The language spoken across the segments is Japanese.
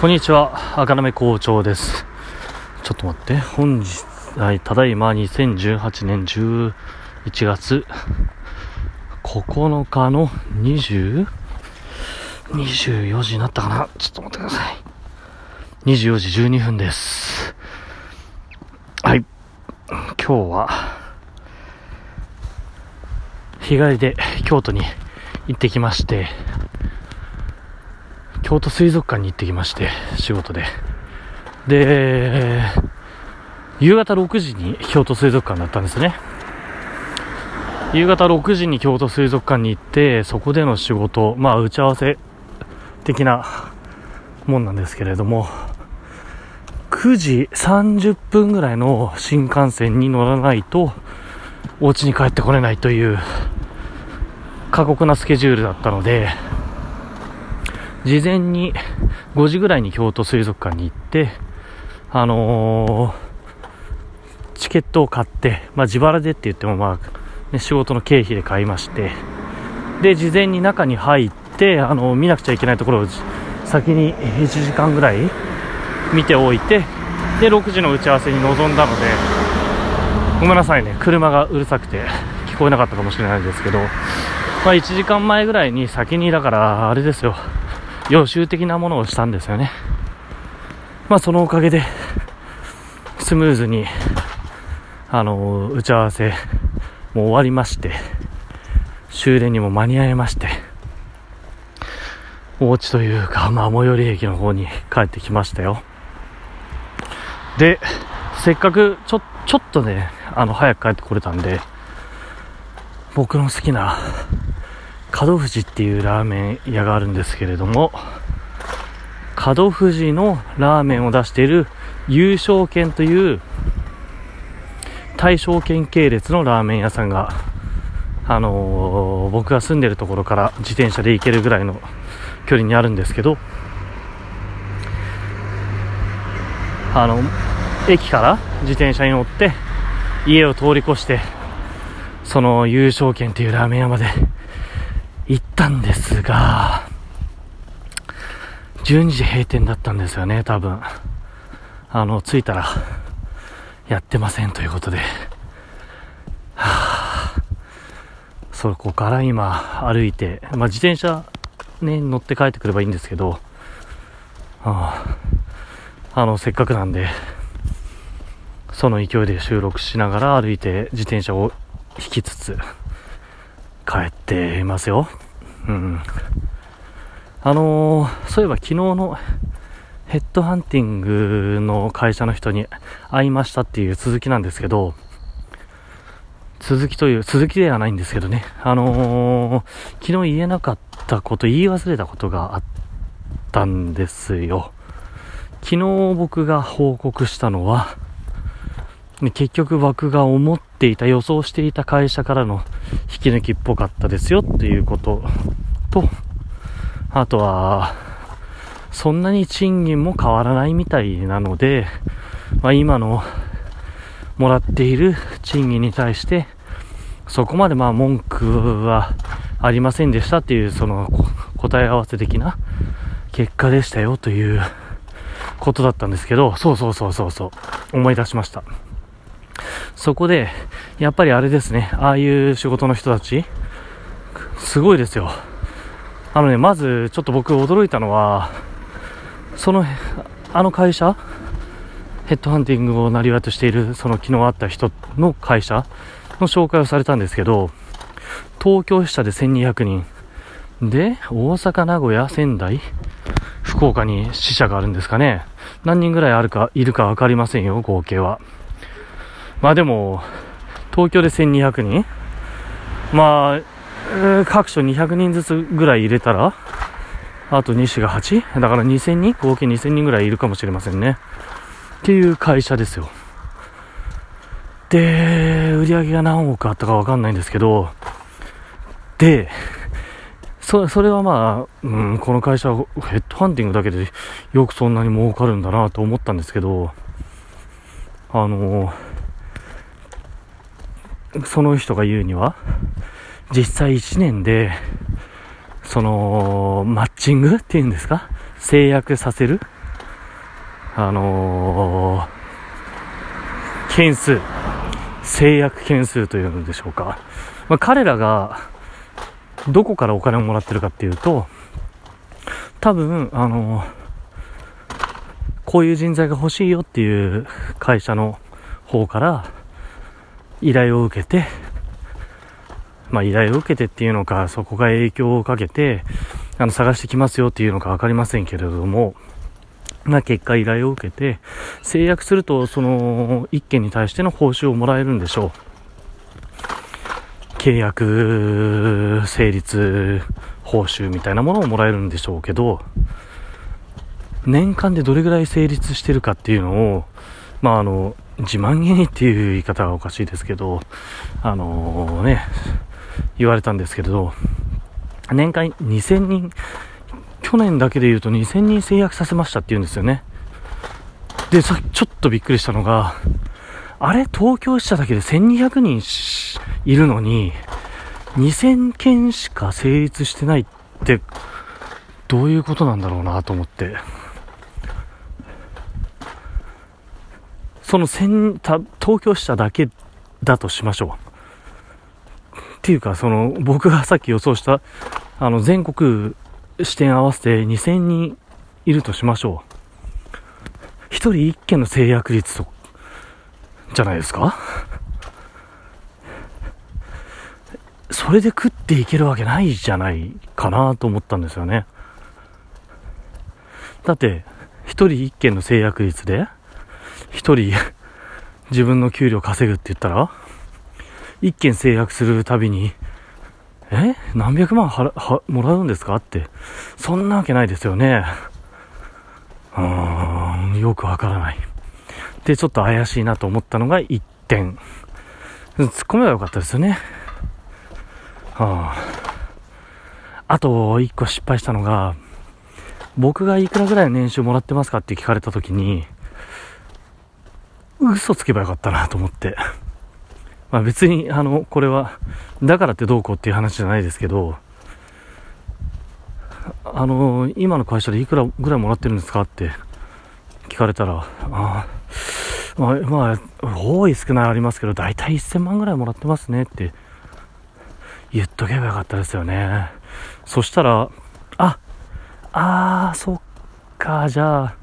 こんにちは、赤目校長です。ちょっと待って、本日、はい、ただいま2018年11月9日の20、24時になったかな？ちょっと待ってください。24時12分です。はい。今日は、日帰りで京都に行ってきまして、京都水族館に行ってきまして、仕事で。で、夕方6時に京都水族館だったんですね。夕方6時に京都水族館に行って、そこでの仕事、まあ打ち合わせ的なもんなんですけれども、9時30分ぐらいの新幹線に乗らないと、お家に帰ってこれないという過酷なスケジュールだったので、事前に5時ぐらいに京都水族館に行って、あのーチケットを買って、まあ、自腹でって言っても、まあ、ね、仕事の経費で買いまして、で、事前に中に入って、あの見なくちゃいけないところを先に1時間ぐらい見ておいて、で、6時の打ち合わせに臨んだので、ごめんなさいね、車がうるさくて聞こえなかったかもしれないですけど、まあ、1時間前ぐらいに先に、だから、あれですよ、予習的なものをしたんですよね。まあ、そのおかげで、スムーズに、あの、打ち合わせも終わりまして、終電にも間に合いまして、お家というか、まあ、最寄り駅の方に帰ってきましたよ。で、せっかく、ちょ、ちょっとね、あの、早く帰ってこれたんで、僕の好きな、角富士っていうラーメン屋があるんですけれども、角富士のラーメンを出している優勝券という大正圏系列のラーメン屋さんが、あのー僕が住んでるところから自転車で行けるぐらいの距離にあるんですけど、あの、駅から自転車に乗って家を通り越して、その優勝券というラーメン屋まで行ったんですが、12時閉店だったんですよね、多分。あの、着いたら、やってませんということで。はぁ、そこから今、歩いて、まあ、自転車ね、乗って帰ってくればいいんですけど、はあ、あの、せっかくなんで、その勢いで収録しながら歩いて自転車を引きつつ、帰っていますよ。うん。あのーそういえば昨日のヘッドハンティングの会社の人に会いましたっていう続きなんですけど、続きという、続きではないんですけどね、あのー昨日言えなかったこと、言い忘れたことがあったんですよ。昨日僕が報告したのは、結局僕が思っていた、予想していた会社からの引き抜きっぽかったですよっていうことと、あとは、そんなに賃金も変わらないみたいなので、まあ、今のもらっている賃金に対して、そこまでまあ文句はありませんでしたっていう、その答え合わせ的な結果でしたよということだったんですけど、そうそうそうそうそう、思い出しました。そこで、やっぱりあれですね、ああいう仕事の人たち、すごいですよ。あのね、まずちょっと僕驚いたのは、その、あの会社、ヘッドハンティングをなりわとしている、その昨日会った人の会社の紹介をされたんですけど、東京支社で1200人、で、大阪、名古屋、仙台、福岡に支社があるんですかね。何人ぐらいあるか、いるかわかりませんよ、合計は。まあでも、東京で1200人？まあ、各所200人ずつぐらい入れたら、あと西が 8? だから2000人？合計2000人ぐらいいるかもしれませんね。っていう会社ですよ。で、売り上げが何億あったかわかんないんですけど、で、そそれはまあ、うん、この会社ヘッドハンティングだけでよくそんなに儲かるんだなと思ったんですけど、あの、その人が言うには、実際1年で、その、マッチングっていうんですか？制約させるあのー、件数、制約件数というのでしょうか。まあ、彼らが、どこからお金をもらってるかっていうと、多分、あのー、こういう人材が欲しいよっていう会社の方から依頼を受けて、まあ依頼を受けてっていうのか、そこが影響をかけて、あの、探してきますよっていうのかわかりませんけれども、な結果依頼を受けて、制約すると、その、一件に対しての報酬をもらえるんでしょう。契約成立報酬みたいなものをもらえるんでしょうけど、年間でどれぐらい成立してるかっていうのを、まああの、自慢げにっていう言い方はおかしいですけど、あのー、ね、言われたんですけれど、年間2000人、去年だけで言うと2000人制約させましたって言うんですよね。で、さちょっとびっくりしたのが、あれ？東京支社だけで1200人いるのに、2000件しか成立してないって、どういうことなんだろうなと思って。その1000、東京支社だけだとしましょう。っていうか、その、僕がさっき予想した、あの、全国支店合わせて2000人いるとしましょう。一人一件の制約率と、じゃないですか？それで食っていけるわけないじゃないかなと思ったんですよね。だって、一人一件の制約率で、一人 自分の給料稼ぐって言ったら、一件制約するたびに、え何百万ははもらうんですかって。そんなわけないですよね。うーん、よくわからない。で、ちょっと怪しいなと思ったのが一点。突っ込めばよかったですよね。はあ、あと、一個失敗したのが、僕がいくらぐらいの年収もらってますかって聞かれた時に、嘘つけばよかったなと思って。まあ別に、あの、これは、だからってどうこうっていう話じゃないですけど、あの、今の会社でいくらぐらいもらってるんですかって聞かれたら、あまあ、まあ、多い少ないありますけど、だいたい1000万ぐらいもらってますねって言っとけばよかったですよね。そしたら、あ、あー、そっか、じゃあ、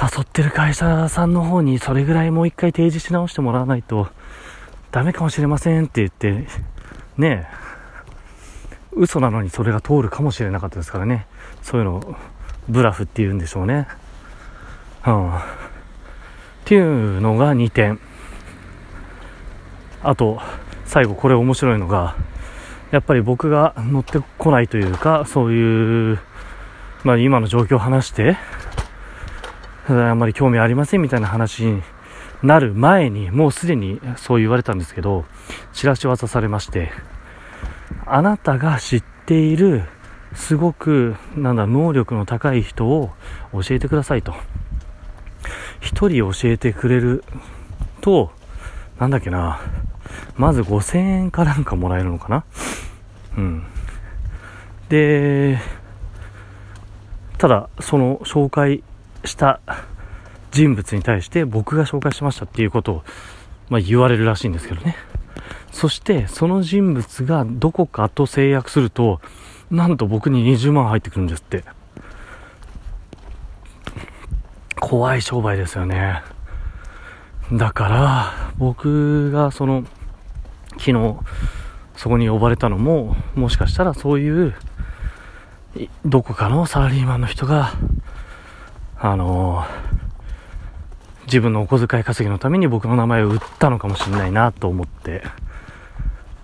誘ってる会社さんの方にそれぐらいもう一回提示し直してもらわないとダメかもしれませんって言って、ねえ嘘なのにそれが通るかもしれなかったですからね。そういうのをブラフって言うんでしょうね。うん。っていうのが2点。あと、最後これ面白いのが、やっぱり僕が乗ってこないというか、そういう、まあ今の状況を話して、あんまり興味ありませんみたいな話になる前に、もうすでにそう言われたんですけど、チラシ渡されまして、あなたが知っている、すごく、なんだ、能力の高い人を教えてくださいと。一人教えてくれると、なんだっけな、まず5000円かなんかもらえるのかなうん。で、ただ、その紹介した人物に対して僕が紹介しましたっていうことを、まあ、言われるらしいんですけどね。そして、その人物がどこかと制約すると、なんと僕に20万入ってくるんですって。怖い商売ですよね。だから、僕がその、昨日、そこに呼ばれたのも、もしかしたらそういう、どこかのサラリーマンの人が、あの、自分のお小遣い稼ぎのために僕の名前を売ったのかもしれないなと思って、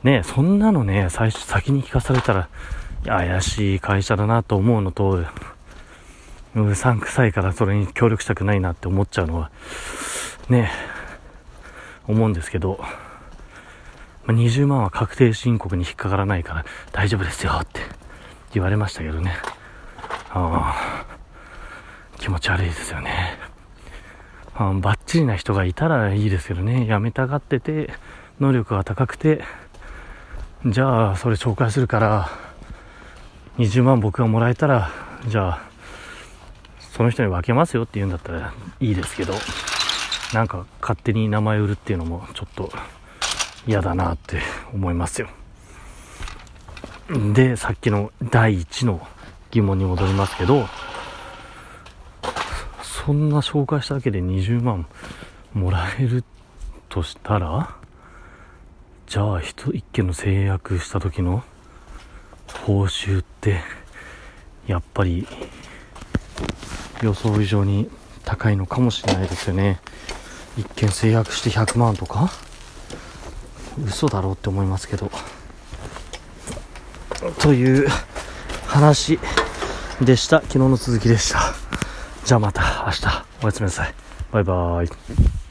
ねそんなのね、最初先に聞かされたら、怪しい会社だなと思うのと、うさんくさいからそれに協力したくないなって思っちゃうのは、ね思うんですけど、ま20万は確定申告に引っかからないから大丈夫ですよって言われましたけどね。ああ気持ち悪いですよね。あバッチリな人がいたらいいですけどね、辞めたがってて、能力が高くて、じゃあそれ紹介するから、20万僕がもらえたら、じゃあ、その人に分けますよって言うんだったらいいですけど、なんか勝手に名前売るっていうのもちょっと嫌だなって思いますよ。で、さっきの第一の疑問に戻りますけど、そんな紹介しただけで20万もらえるとしたら、じゃあ一一件の制約した時の報酬ってやっぱり予想以上に高いのかもしれないですよね。一件制約して100万とか？嘘だろうって思いますけど。という話でした。昨日の続きでした。じゃあまた明日おやすみなさい。バイバーイ。